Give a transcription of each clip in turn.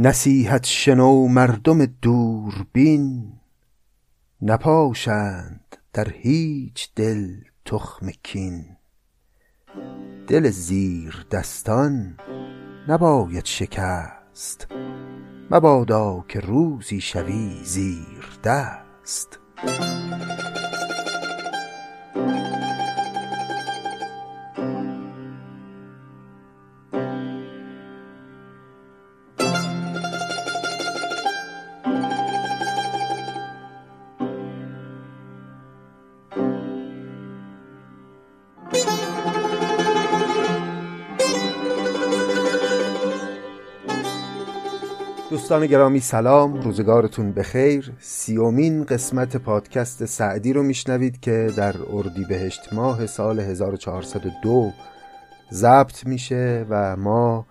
نصیحت شنو مردم دوربین نپاشند در هیچ دل تخم کین. دل زیر دستان نباید شکست. مبادا که روزی شوی زیر دست. دوستان گرامی سلام. روزگارتون بخیر. سیومین قسمت پادکست سعدی رو میشنوید که در اردیبهشت ماه سال 1402 ضبط میشه و ما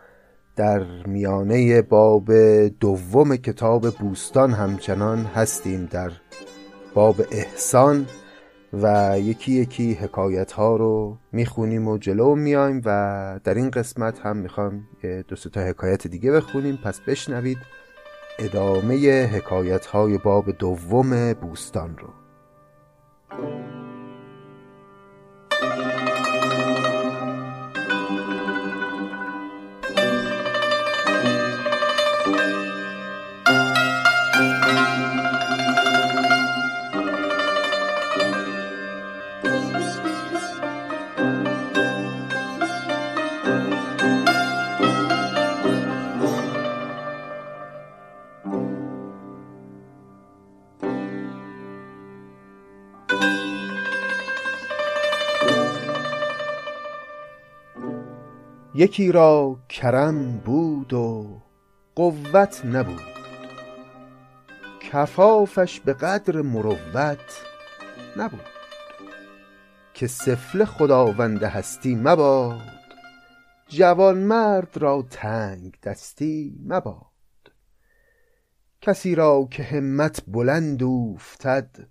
در میانه باب دوم کتاب بوستان همچنان هستیم در باب احسان و یکی یکی حکایت ها رو می‌خونیم و جلو میایم و در این قسمت هم می‌خوام دو تا حکایت دیگه بخونیم. پس بشنوید. ادامه حکایت های باب دوم بوستان رو. یکی را کرم بود و قوت نبود. کفافش به قدر مروت نبود. که سفله خداوند هستی مباد جوانمرد را تنگ دستی مباد. کسی را که همت بلند اوفتد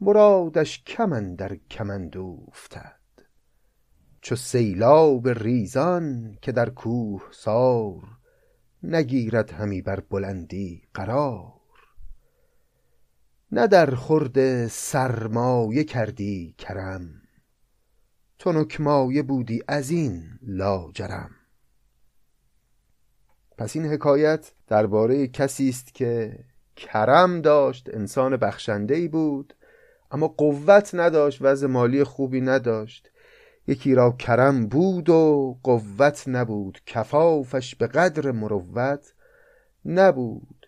مرادش کم اندر کمند اوفتد. چو سیلاب ریزان که در کوهسار نگیرد همی بر بلندی قرار. نه در خورد سرمایه کردی کرم تنک مایه بودی از این لاجرم. پس این حکایت درباره کسی است که کرم داشت انسان بخشنده ای بود اما قوت نداشت وضع مالی خوبی نداشت. یکی را کرم بود و قوت نبود کفافش به قدر مروت نبود.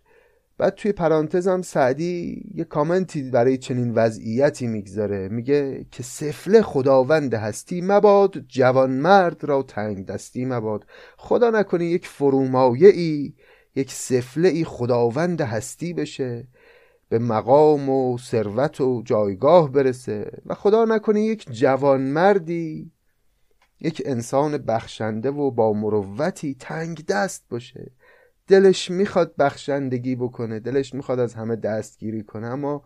بعد توی پرانتزم سعدی یه کامنتی برای چنین وضعیتی می‌گذاره میگه که سفله خداوند هستی مباد جوانمرد را تنگ دستی مباد. خدا نکنه یک فرومایه ای یک سفله ای خداوند هستی بشه. به مقام و ثروت و جایگاه برسه و خدا نکنه یک جوانمردی یک انسان بخشنده و با مروتی تنگ دست باشه. دلش می‌خواد بخشندگی بکنه دلش می‌خواد از همه دستگیری کنه اما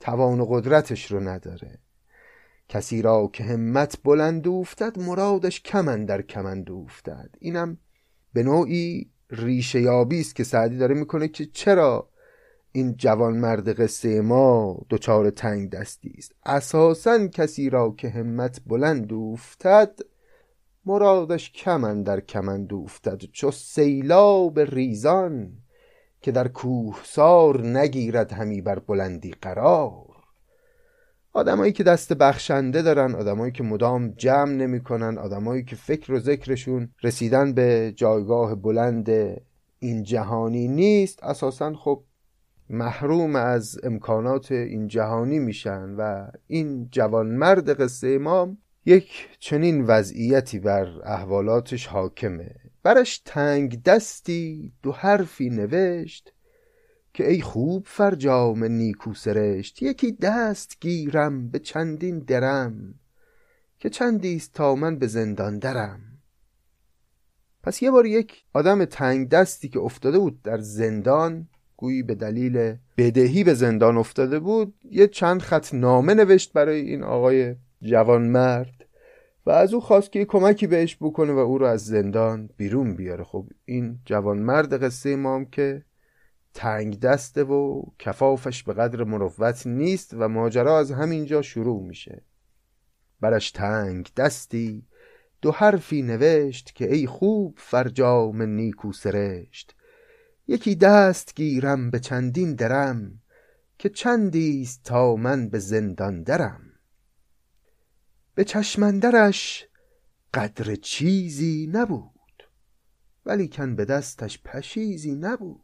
توان و قدرتش رو نداره. کسی را که همت بلند افتد مرادش کمن در کمند افتد اینم به نوعی ریشه یابی است که سعدی داره می‌کنه که چرا این جوان مرد قصه ما دچار تنگ دستی است. اساسا کسی را که همت بلند افتد مرادش کمن در کمند افتد چو سیلاب ریزان که در کوهسار نگیرد همی بر بلندی قرار. آدمایی که دست بخشنده دارن آدمایی که مدام جمع نمی‌کنن آدمایی که فکر و ذکرشون رسیدن به جایگاه بلند این جهانی نیست. اساسا خب محروم از امکانات این جهانی میشن و این جوانمرد قصه امام یک چنین وضعیتی بر احوالاتش حاکمه. برش تنگ دستی دو حرفی نوشت که ای خوب فرجام نیکو سرشت یکی دست گیرم به چندین درم که چندیست تا من به زندان درم. پس یه بار یک آدم تنگ دستی که افتاده بود در زندان گویی به دلیل بدهی به زندان افتاده بود یه چند خط نامه نوشت برای این آقای جوان مرد و از او خواست که کمکی بهش بکنه و او رو از زندان بیرون بیاره. خب این جوانمرد قصه ما هم که تنگ دسته و کفافش به قدر مروت نیست و ماجرا از همینجا شروع میشه. برش تنگ دستی دو حرفی نوشت که ای خوب فرجام نیکو سرشت. یکی دست گیرم به چندین درم که چندیست تا من به زندان درم. به چشمندرش قدر چیزی نبود ولیکن به دستش پشیزی نبود.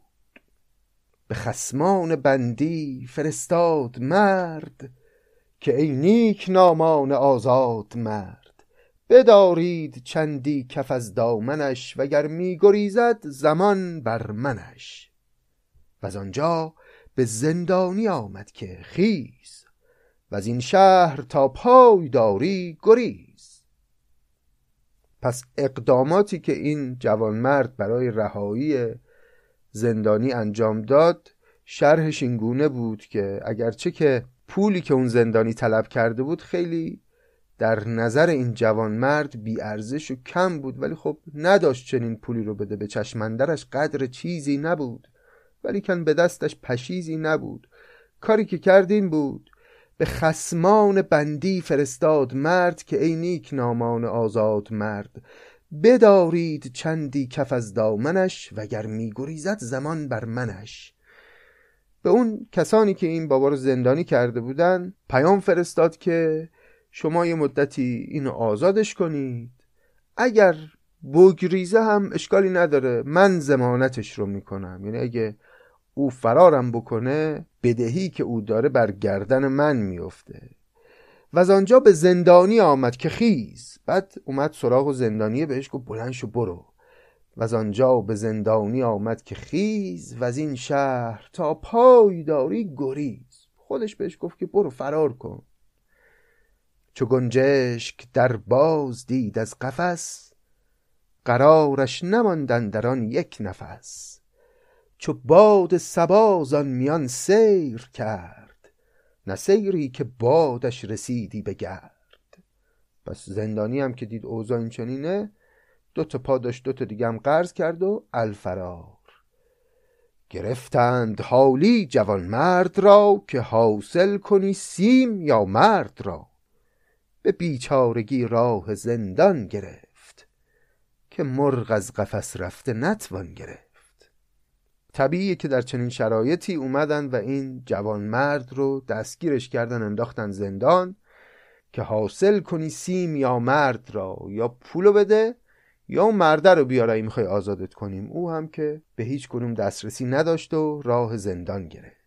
به خسمان بندی فرستاد مرد که ای نیک نامان آزاد مرد. بدارید چندی کف از دامنش وگر می گریزد زمان بر منش. و از آنجا به زندانی آمد که خیز. و از این شهر تا پای داری گریز. پس اقداماتی که این جوانمرد برای رهایی زندانی انجام داد شرحش این گونه بود که اگرچه که پولی که اون زندانی طلب کرده بود خیلی در نظر این جوانمرد بی ارزش و کم بود ولی خب نداشت چنین پولی رو بده به چشمندرش قدر چیزی نبود. ولی کن به دستش پشیزی نبود. کاری که کرد این بود به خسمان بندی فرستاد مرد که ای نیک نامان آزاد مرد بدارید چندی کف از دامنش وگر میگریزد زمان بر منش. به اون کسانی که این بابا رو زندانی کرده بودن پیام فرستاد که شما یه مدتی اینو آزادش کنید. اگر بگریزه هم اشکالی نداره من زمانتش رو می‌کنم. یعنی اگه او فرارم بکنه بدهی که او داره بر گردن من میفته و از آنجا به زندانی آمد که خیز. بعد اومد سراغ و زندانیه بهش گفت بلند شو برو. و از آنجا به زندانی آمد که خیز و از این شهر تا پایداری گریز. خودش بهش گفت که برو فرار کن. چو گنجشک در باز دید از قفس قرارش نماندن در آن یک نفس. چو باد سبازان میان سیر کرد نه سیری که بادش رسیدی به گرد. پس زندانی هم که دید اوضاع این چنینه دو تا پا داشت دو تا دیگه هم قرض کرد و الفرار. گرفتند حالی جوان مرد را که حاصل کنی سیم یا مرد را. به بیچارگی راه زندان گرفت که مرغ از قفس رفته نتوان گرفت. طبیعیه که در چنین شرایطی اومدن و این جوان مرد رو دستگیرش کردن انداختن زندان که حاصل کنی سیم یا مرد را یا پولو بده یا اون مرده رو بیاره این می‌خوای آزادت کنیم. او هم که به هیچ کنوم دسترسی نداشت و راه زندان گرفت.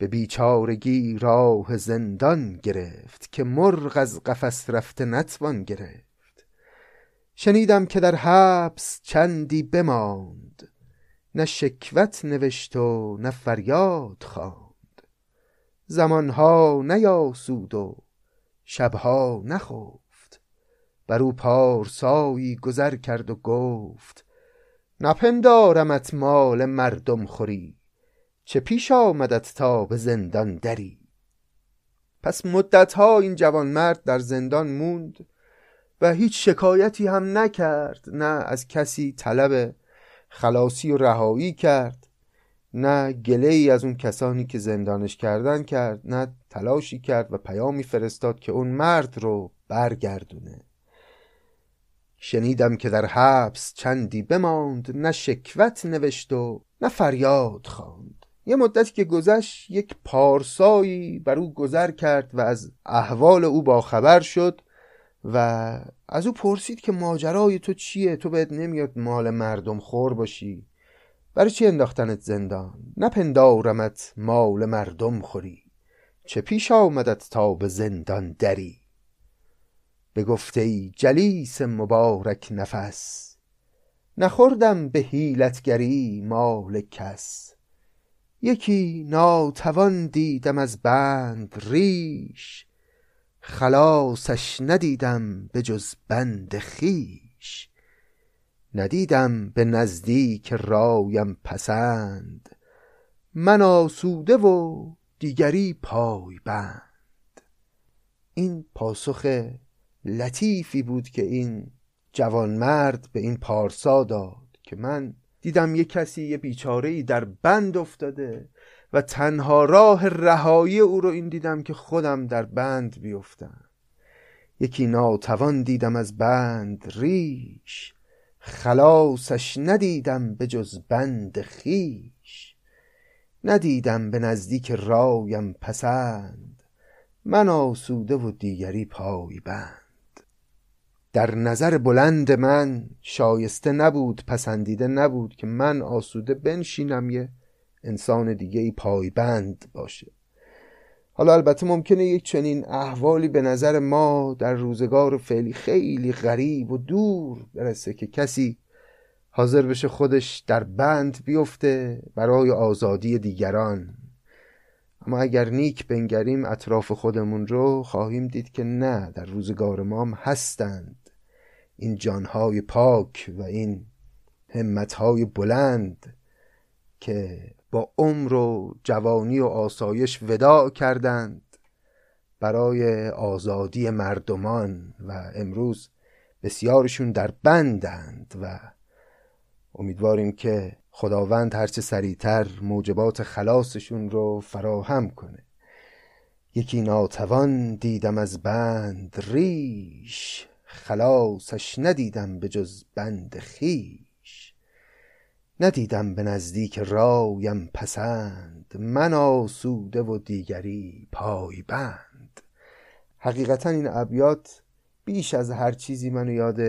به بیچارگی راه زندان گرفت که مرغ از قفس رفته نتوان گرفت. شنیدم که در حبس چندی بماند نه شکوت نوشت و نه فریاد خواند. زمانها نیاسود و شبها نخفت. بر او پارسایی گذر کرد و گفت نپندارمت مال مردم خوری چه پیش آمدت تا به زندان دری؟ پس مدتها این جوانمرد در زندان موند و هیچ شکایتی هم نکرد نه از کسی طلب خلاصی و رهایی کرد نه گله ای از اون کسانی که زندانش کردن کرد نه تلاشی کرد و پیامی فرستاد که اون مرد رو برگردونه. شنیدم که در حبس چندی بماند نه شکوت نوشت و نه فریاد خواند. یه مدتی که گذشت یک پارسایی بر او گذر کرد و از احوال او باخبر شد و از او پرسید که ماجرای تو چیه؟ تو بهت نمیاد مال مردم خور باشی. برای چی انداختنت زندان؟ نپندارمت مال مردم خوری. چه پیش آمدت تا به زندان دری؟ به گفته ای جلیس مبارک نفس نخوردم به حیلتگری مال کس. یکی ناتوان دیدم از بند ریش خلاصش ندیدم به جز بند خیش ندیدم به نزدیک رایم پسند من آسوده و دیگری پای بند. این پاسخ لطیفی بود که این جوانمرد به این پارسا داد که من دیدم یه کسی یه بیچاره در بند افتاده و تنها راه رهایی او رو این دیدم که خودم در بند بیفتم. یکی ناتوان دیدم از بند ریش خلاصش ندیدم به جز بند خیش ندیدم به نزدیک رایم پسند من آسوده و دیگری پای بند در نظر بلند من شایسته نبود پسندیده نبود که من آسوده بنشینم یه انسان دیگه ای پایبند باشه. حالا البته ممکنه یک چنین احوالی به نظر ما در روزگار فعلی خیلی غریب و دور برسه که کسی حاضر بشه خودش در بند بیفته برای آزادی دیگران. اما اگر نیک بنگریم اطراف خودمون رو خواهیم دید که نه در روزگار ما هستند. این جانهای پاک و این همتهای بلند که با عمر و جوانی و آسایش وداع کردند برای آزادی مردمان و امروز بسیارشون در بندند و امیدواریم که خداوند هرچه سریعتر موجبات خلاصشون رو فراهم کنه. یکی ناتوان دیدم از بند ریش خلاصش ندیدم به جز بند خیش ندیدم به نزدیک رایم پسند من آسوده و دیگری پای بند حقیقتا این ابیات بیش از هر چیزی منو یاد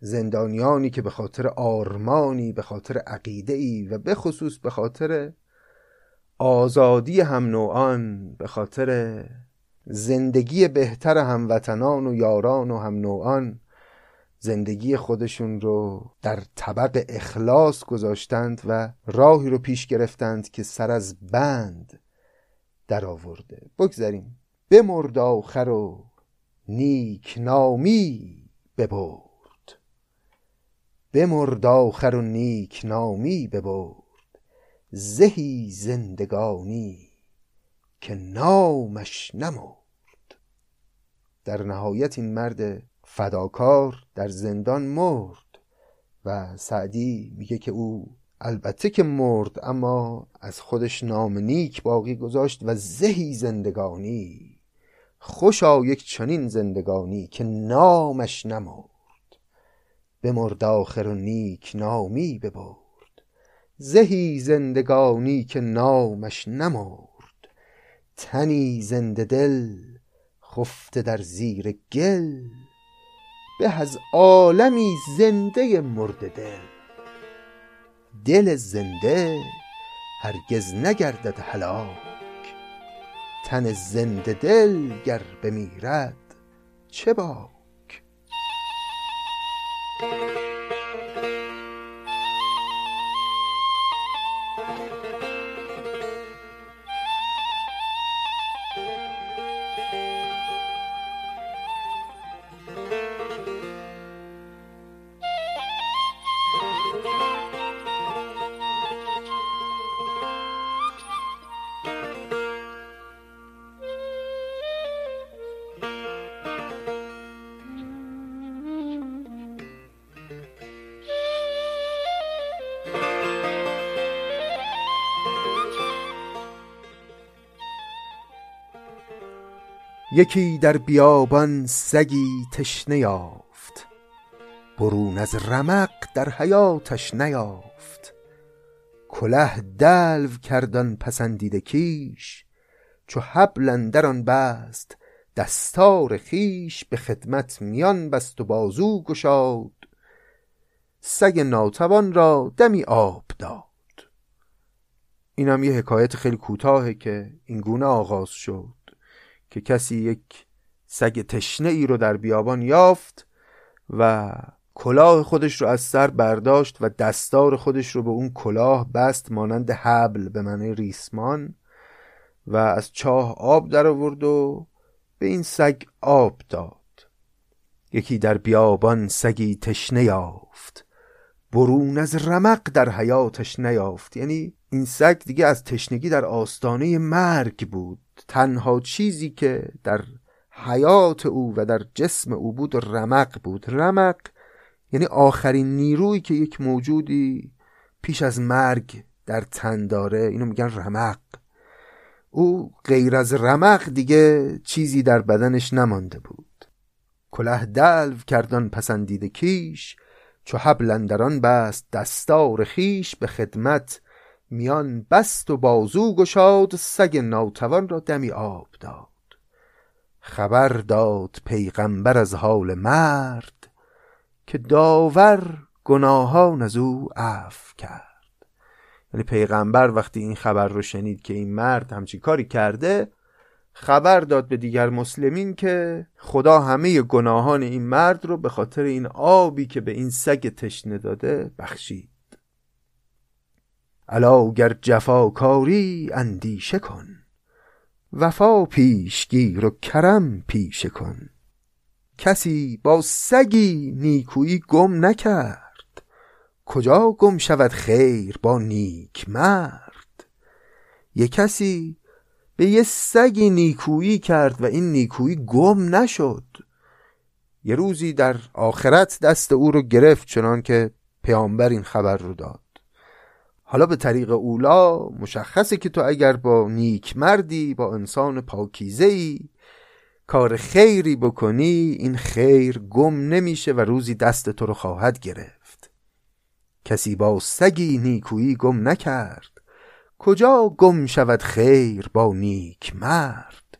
زندانیانی که به خاطر آرمانی به خاطر عقیده ای و به خصوص به خاطر آزادی هم نوعان به خاطر زندگی بهتر هموطنان و یاران و هم نوعان زندگی خودشون رو در طبق اخلاص گذاشتند و راهی رو پیش گرفتند که سر از بند در آورده. بگذاریم بمرد آخر و نیک نامی ببرد. بمرد آخر و نیک نامی ببرد. زهی زندگانی که نامش نمرد. در نهایت این مرد فداکار در زندان مرد و سعدی میگه که او البته که مرد اما از خودش نام نیک باقی گذاشت و زهی زندگانی. خوشا یک چنین زندگانی که نامش نمرد. مرد آخر و نیک نامی ببرد. زهی زندگانی که نامش نمرد. تنی زنده دل خفته در زیر گل به از عالمی زنده مرده دل. دل زنده هرگز نگردد هلاک. تن زنده دل گر بمیرد چه باک؟ یکی در بیابان سگی تشنه یافت برون از رمق در حیاتش نیافت. کله دلو کردن پسندیده کیش چو حبل آن بست دستار خیش به خدمت میان بست و بازو گشاد. سگ ناتوان را دمی آب داد. اینم یه حکایت خیلی کوتاهه که این گونه آغاز شد. که کسی یک سگ تشنه ای رو در بیابان یافت و کلاه خودش رو از سر برداشت و دستار خودش رو به اون کلاه بست مانند حبل به معنی ریسمان و از چاه آب در آورد و به این سگ آب داد. یکی در بیابان سگی تشنه یافت. برون از رمق در حیاتش نیافت یعنی این سگ دیگه از تشنگی در آستانه مرگ بود. تنها چیزی که در حیات او و در جسم او بود رمق بود. رمق یعنی آخرین نیرویی که یک موجودی پیش از مرگ در تن داره. اینو میگن رمق. او غیر از رمق دیگه چیزی در بدنش نمانده بود. کله دلو کردن پسندیده کیش چو حبل بست دستار خیش به خدمت میان بست و بازو گشاد سگ ناتوان را دمی آب داد. خبر داد پیغمبر از حال مرد که داور گناهان از او عفو کرد. یعنی پیغمبر وقتی این خبر رو شنید که این مرد همچی کاری کرده خبر داد به دیگر مسلمین که خدا همه گناهان این مرد رو به خاطر این آبی که به این سگ تشنه داده بخشید. الا گر جفاکاری اندیشه کن. وفا پیشگیر و کرم پیشه کن. کسی با سگی نیکویی گم نکرد. کجا گم شود خیر با نیک مرد؟ یه کسی به یه سگی نیکویی کرد و این نیکویی گم نشد. یه روزی در آخرت دست او رو گرفت چنان که پیامبر این خبر رو داد. حالا به طریق اولا مشخصه که تو اگر با نیک مردی با انسان پاکیزه کار خیری بکنی این خیر گم نمیشه و روزی دست تو رو خواهد گرفت. کسی با سگی نیکویی گم نکرد. کجا گم شود خیر با نیک مرد؟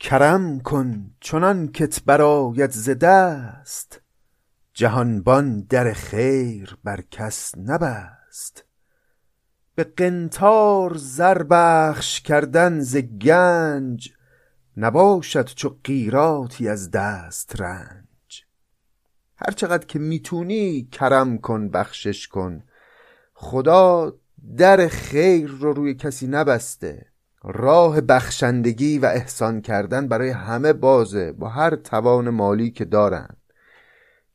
کرم کن چنان کت براید ز دست. جهانبان در خیر بر کس نبست. به قنتار زربخش کردن ز گنج نباشد چو قیراتی از دست رنج. هر چقدر که می‌تونی کرم کن بخشش کن. خدا در خیر رو روی کسی نبسته. راه بخشندگی و احسان کردن برای همه بازه با هر توان مالی که دارن.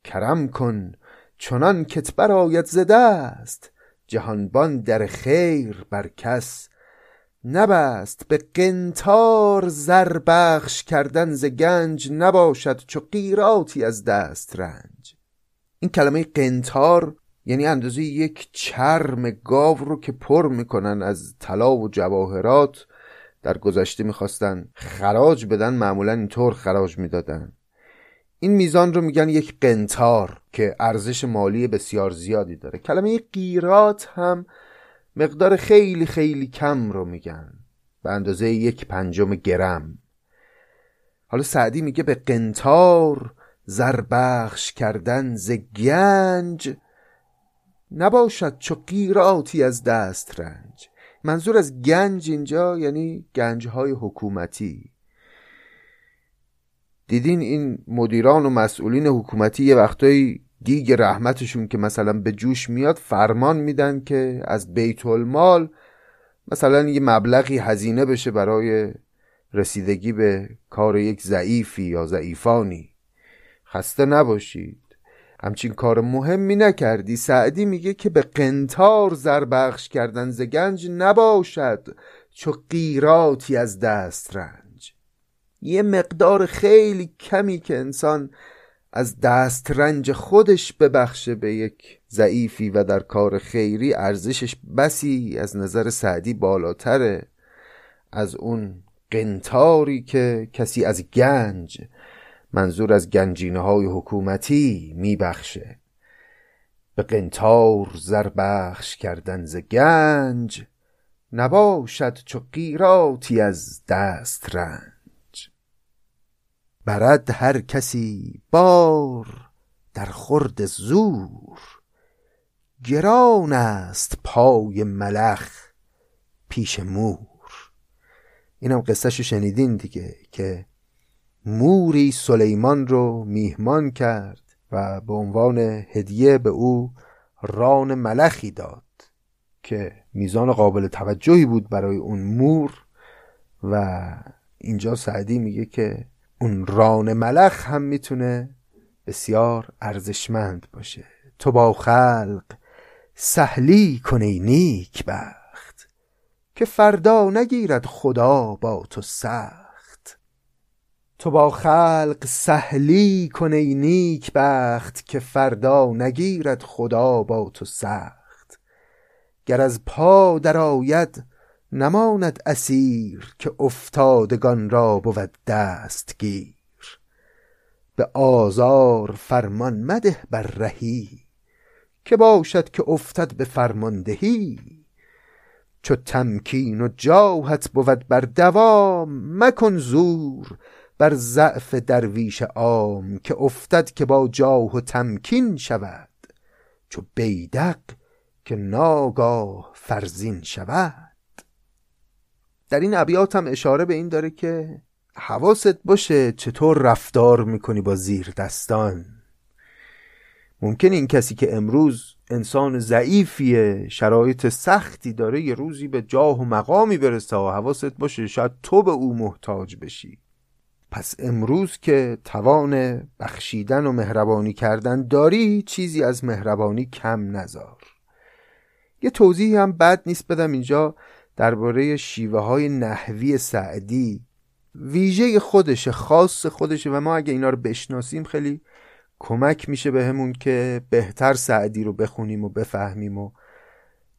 کرم کن چنان کت برایت زده است جهانبان در خیر بر کس نبست به قنتار زر بخش کردن ز گنج نباشد چو قیراتی از دست رنج. این کلمه قنتار یعنی اندازه یک چرم گاو رو که پر می‌کنن از طلا و جواهرات در گذشته می‌خواستن خراج بدن معمولا اینطور خراج می‌دادن. این میزان رو میگن یک قنتار که ارزش مالی بسیار زیادی داره. کلمه قیرات هم مقدار خیلی خیلی کم رو میگن. به اندازه یک پنجم گرم. حالا سعدی میگه به قنتار زربخش کردن ز گنج نباشد چو قیراتی از دست رنج. منظور از گنج اینجا یعنی گنج های حکومتی. دیدین این مدیران و مسئولین حکومتی یه وقتایی دیگ رحمتشون که مثلا به جوش میاد فرمان میدن که از بیت المال مثلا یه مبلغی هزینه بشه برای رسیدگی به کار یک ضعیفی یا ضعیفانی. خسته نباشید. همچین کار مهمی نکردی. سعدی میگه که به قنتار زربخش کردن ز گنج نباشد چو قیراتی از دست رنج یه مقدار خیلی کمی که انسان از دست رنج خودش ببخشه به یک ضعیفی و در کار خیری ارزشش بسی از نظر سعدی بالاتره. از اون قنتاری که کسی از گنج منظور از گنجینه های حکومتی میبخشه. به قنتار زربخش کردن ز گنج نباشد چو قیراتی از دست رنج برد هر کسی بار در خورد زور. گران است پای ملخ پیش مور. اینم قصهشو شنیدین دیگه که موری سلیمان رو میهمان کرد و به عنوان هدیه به او ران ملخی داد که میزان قابل توجهی بود برای اون مور. و اینجا سعدی میگه که اون ران ملخ هم می‌تونه بسیار ارزشمند باشه. تو با خلق سهلی کنی نیک بخت که فردا نگیرد خدا با تو سخت. تو با خلق سهلی کن ای نیک بخت که فردا نگیرد خدا با تو سخت. گر از پا در آید نماند اسیر که افتادگان را بود دستگیر. به آزار فرمان مده بر رهی که باشد که افتد به فرماندهی. چو تمکین و جاهت بود بر دوام مکن زور بر ضعف درویش عام که افتد که با جاه و تمکین شود. چو بیدق که ناگاه فرزین شود. در این ابیات هم اشاره به این داره که حواست باشه چطور رفتار می‌کنی با زیر دستان. ممکن این کسی که امروز انسان ضعیفیه شرایط سختی داره یه روزی به جاه و مقامی برسه و حواست باشه شاید تو به او محتاج بشی. پس امروز که توان بخشیدن و مهربانی کردن داری چیزی از مهربانی کم نزار. یه توضیح هم بد نیست بدم اینجا. درباره شیوه های نحوی سعدی ویژه خودشه خاص خودشه و ما اگه اینا رو بشناسیم خیلی کمک میشه بهمون که بهتر سعدی رو بخونیم و بفهمیم و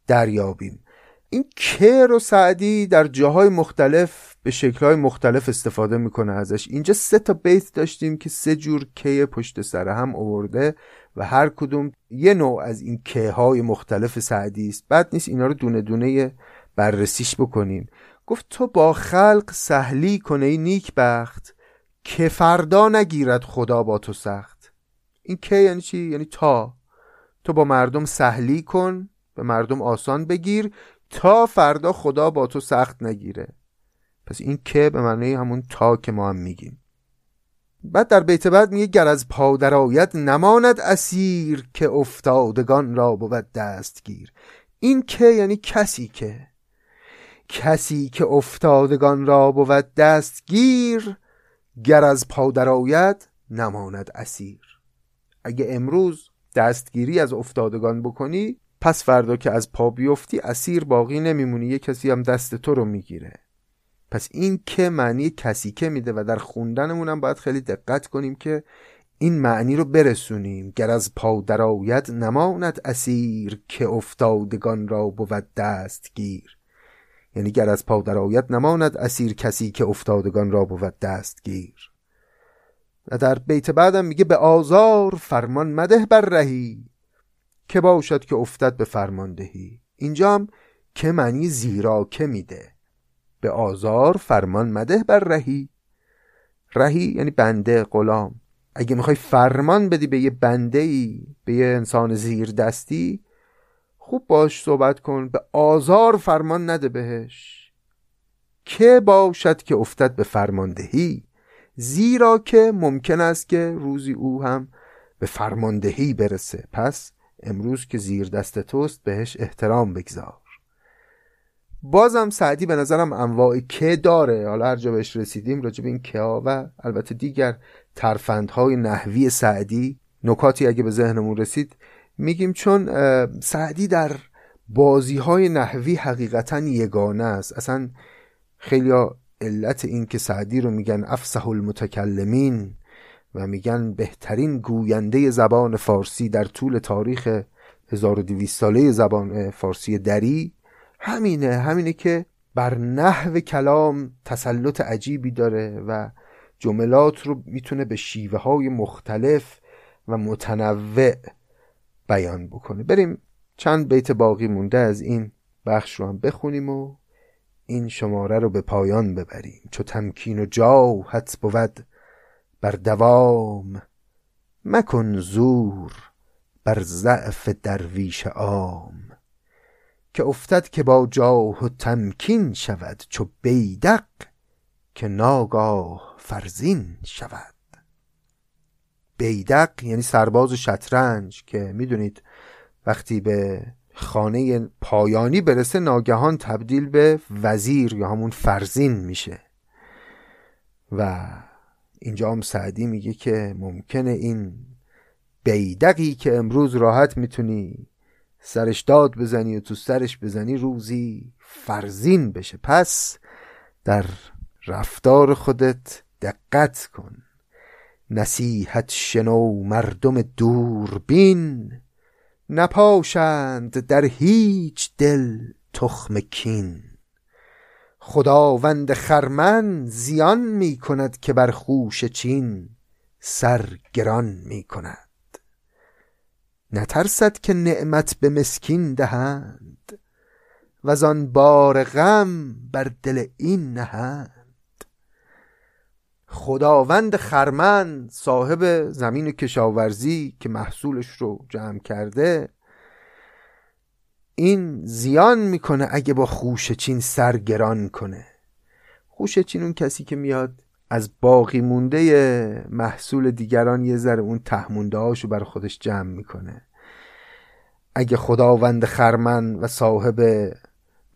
دریابیم. این که رو سعدی در جاهای مختلف به شکلهای مختلف استفاده می‌کنه ازش. اینجا سه تا بیت داشتیم که سه جور که پشت سر هم آورده و هر کدوم یه نوع از این که های مختلف سعدی است. بد نیست اینا رو دونه دونه بررسیش بکنیم گفت تو با خلق سهلی کنه نیک بخت که فردا نگیرد خدا با تو سخت. این که یعنی چی؟ یعنی تا. تو با مردم سهلی کن به مردم آسان بگیر تا فردا خدا با تو سخت نگیره. پس این که به معنی همون تا که ما هم میگیم. بعد در بیت بعد میگه گر از پادر آید نماند اسیر که افتادگان را بود دستگیر. این که یعنی کسی که کسی که افتادگان را بود دستگیر گر از پادر آید نماند اسیر. اگه امروز دستگیری از افتادگان بکنی پس فردا که از پا بیفتی اسیر باقی نمیمونی یه کسی هم دست تو رو می‌گیره. پس این که معنی کسی که میده و در خوندنمون هم باید خیلی دقت کنیم که این معنی رو برسونیم. گر از پا درآید نماند اسیر که افتادگان را بود دستگیر. یعنی گر از پا درآید نماند اسیر کسی که افتادگان را بود دستگیر. و در بیت بعدم میگه به آزار فرمان مده بر رهی که باشد که افتد به فرماندهی اینجا هم که معنی زیرا که میده. به آزار فرمان مده بر رهی. رهی یعنی بنده غلام. اگه می‌خوای فرمان بدی به یه بنده ای به یه انسان زیر دستی خوب باش صحبت کن به آزار فرمان نده بهش. که باشد که افتد به فرماندهی زیرا که ممکن است که روزی او هم به فرماندهی برسه. پس امروز که زیر دست توست بهش احترام بگذار. بازم سعدی به نظرم انواع که داره. حالا هر جا بهش رسیدیم راجع به این که ها و البته دیگر ترفندهای نحوی سعدی نکاتی اگه به ذهنمون رسید میگیم چون سعدی در بازی های نحوی حقیقتا یگانه است. اصلا خیلی علت این که سعدی رو میگن افسح المتکلمین و میگن بهترین گوینده زبان فارسی در طول تاریخ 1200 ساله زبان فارسی دری همینه همینه که بر نحو کلام تسلط عجیبی داره و جملات رو می‌تونه به شیوه های مختلف و متنوع بیان بکنه. بریم چند بیت باقی مونده از این بخش رو هم بخونیم و این شماره رو به پایان ببریم. چو تمکین و جاهت بود بر دوام مکن زور بر ضعف درویش عام. که افتد که با جاه و تمکین شود چو بیدق که ناگاه فرزین شود. بیدق یعنی سرباز شطرنج که می‌دونید وقتی به خانه پایانی برسه ناگهان تبدیل به وزیر یا همون فرزین میشه. و اینجا هم سعدی میگه که ممکنه این بیدقی که امروز راحت می‌تونی سرش داد بزنی و تو سرش بزنی روزی فرزین بشه. پس در رفتار خودت دقت کن. نصیحت شنو مردم دوربین. نپاشند در هیچ دل تخم کین. خداوند خرمن زیان می کند که بر خوش چین. سر گران می کند. نترسد که نعمت به مسکین دهند. و آن بار غم بر دل این نهند. خداوند خرمن صاحب زمین کشاورزی که محصولش رو جمع کرده این زیان می‌کنه اگه با خوشچین سرگران کنه. خوشچین اون کسی که میاد از باقی مونده محصول دیگران یه ذره اون تهمونده هاشو بر خودش جمع می‌کنه. اگه خداوند خرمن و صاحب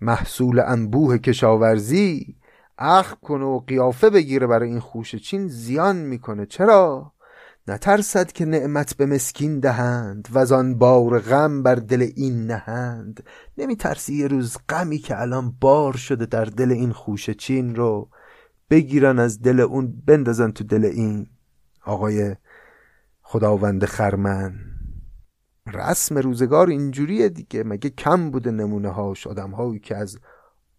محصول انبوه کشاورزی اخ کنه و قیافه بگیره برای این خوش چین زیان می‌کنه. چرا؟ نترسد که نعمت به مسکین دهند و آن بار غم بر دل این نهند. نمی ترسی یه روز غمی که الان بار شده در دل این خوش چین رو بگیرن از دل اون بندازن تو دل این. آقای خداوند خرمن رسم روزگار اینجوریه دیگه. مگه کم بوده نمونه هاش آدم هایی که از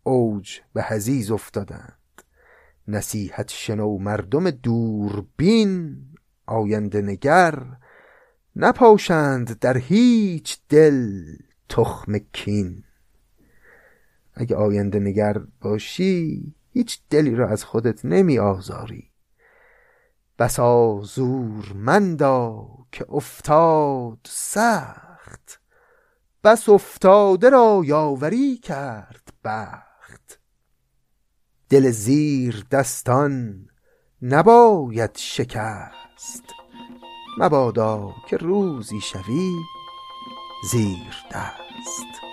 اوج به حزیز افتادند. نصیحت شنو مردم دوربین آینده نگر نپاشند در هیچ دل تخم کین. اگه آینده نگر باشی هیچ دلی را از خودت نمی آزاری. بسا زورمندا که افتاد سخت. بس افتاده را یاوری کرد بخت. دل زیر دستان نباید شکست. مبادا که روزی شوی زیر دست.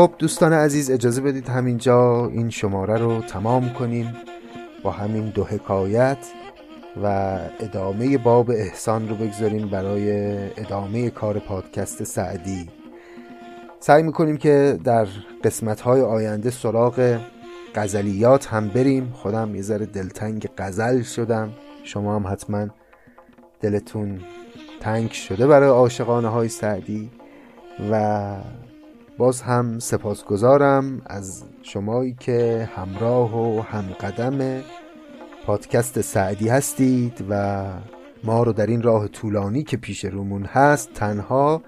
خب دوستان عزیز اجازه بدید همینجا این شماره رو تمام کنیم با همین دو حکایت و ادامه باب احسان رو بگذاریم برای ادامه کار پادکست سعدی. سعی می‌کنیم که در قسمت های آینده سراغ غزلیات هم بریم. خودم یه ذره دلتنگ غزل شدم. شما هم حتما دلتون تنگ شده برای عاشقانه های سعدی و باز هم سپاسگزارم از شمایی که همراه و همقدم پادکست سعدی هستید و ما رو در این راه طولانی که پیش رومون هست تنها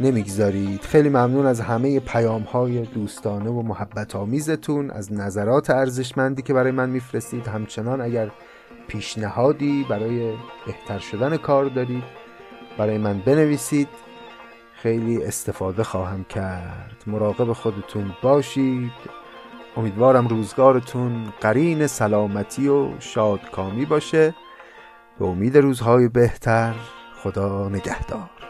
نمی‌گذارید. خیلی ممنون از همه پیام های دوستانه و محبت آمیزتون از نظرات ارزشمندی که برای من میفرستید. همچنان اگر پیشنهادی برای بهتر شدن کار دارید برای من بنویسید. خیلی استفاده خواهم کرد. مراقب خودتون باشید. امیدوارم روزگارتون قرین سلامتی و شادکامی باشه. به امید روزهای بهتر خدا نگهدار.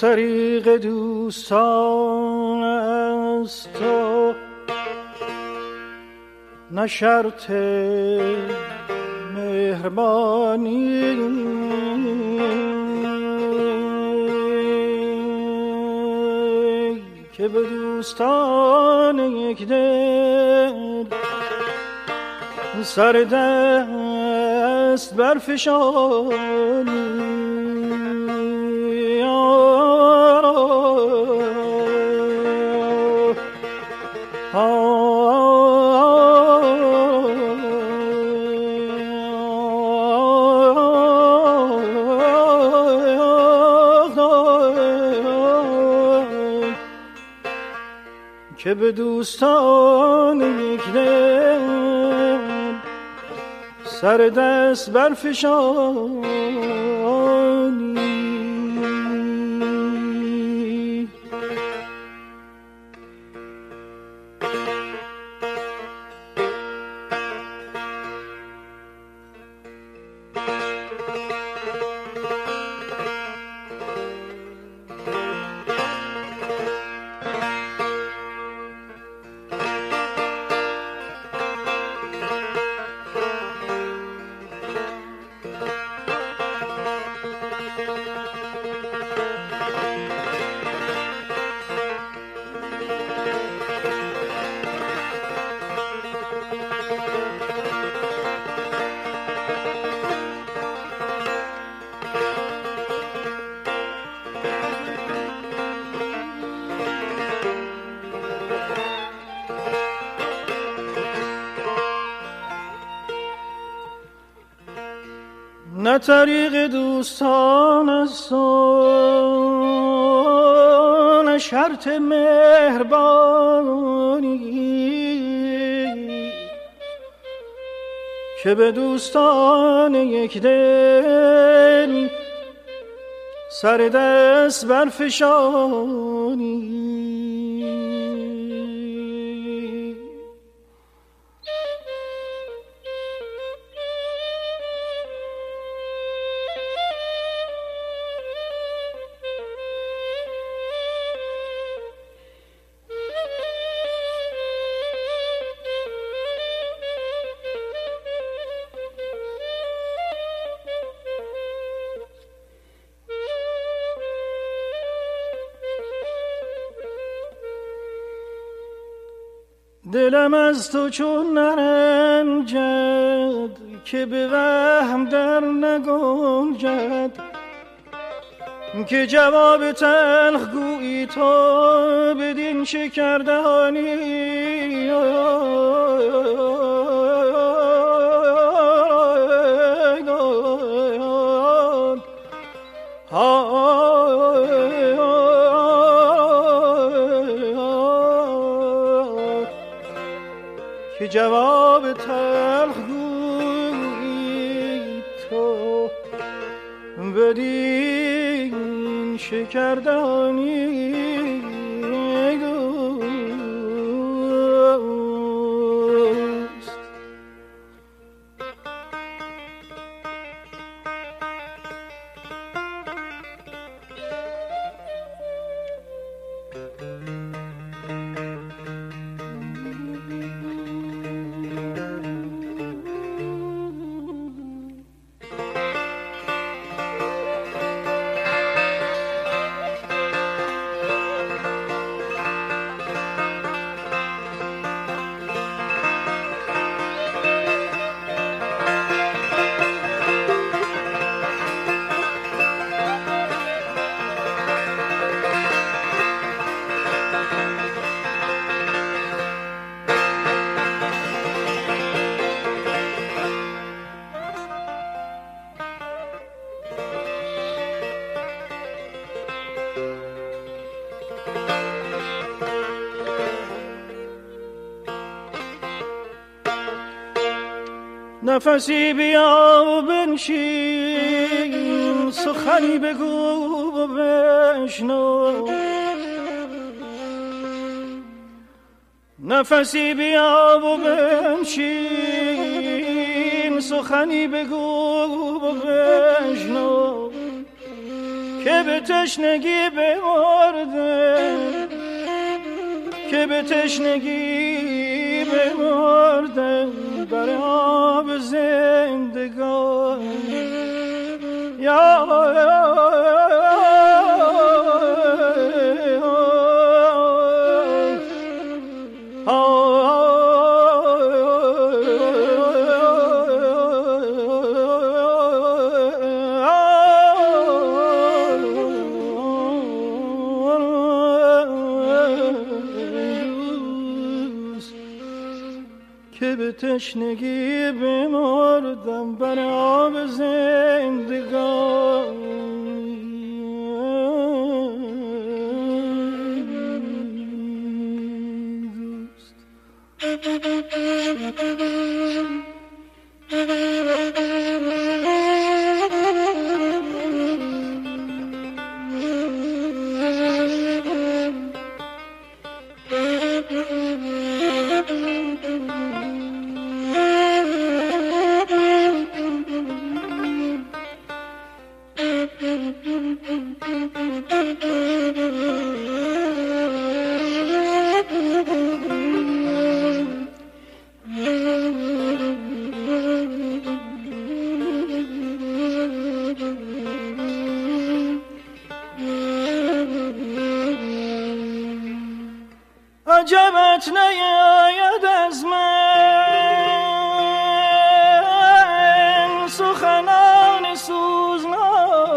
طریق دوستان است تو. نه شرط مهربانی. که به دوستان یک دل سر دست برفشانی. به دوستان یک دل سر دست برفشانی طریق دوستان است شرط مهربانی. که به دوستان یک دل سر دست برفشانی دلم از تو چون نرنجد که به وهم در نگنجد که جواب تلخ گویی تو بدین جواب تلخ گویی تو. بدین شکردانی نفسی بیا و بنشین سخنی بگو و بشنو. نفسی بیا و بنشین سخنی بگو و بشنو. که به تشنگی بمردم که به تشنگی بمردم بر آب زندگان. یا عجبت نیاید از من. سخنان سوزناکم.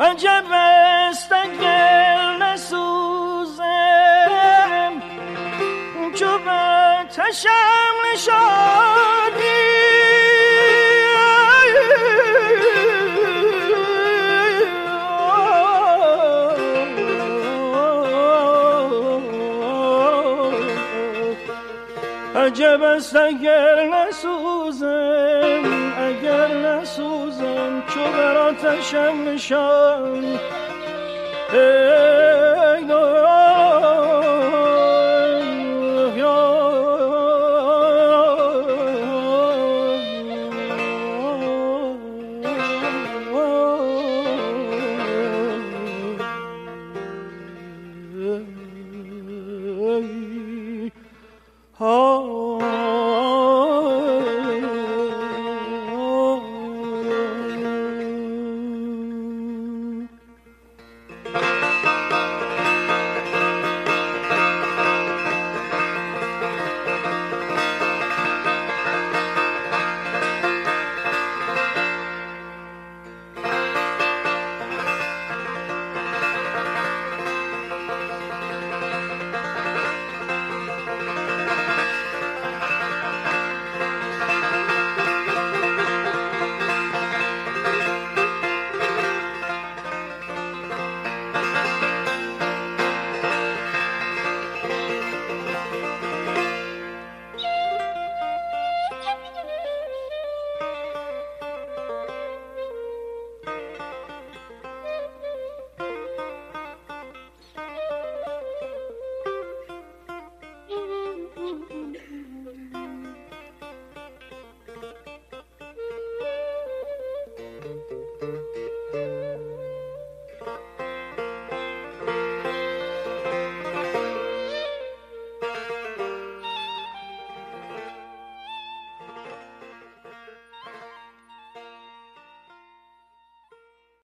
عجب است اگر نسوزم. چو به تشم نشادی عجب است اگر نسوزم اگر نسوزم چو بر آتشم نشان. ای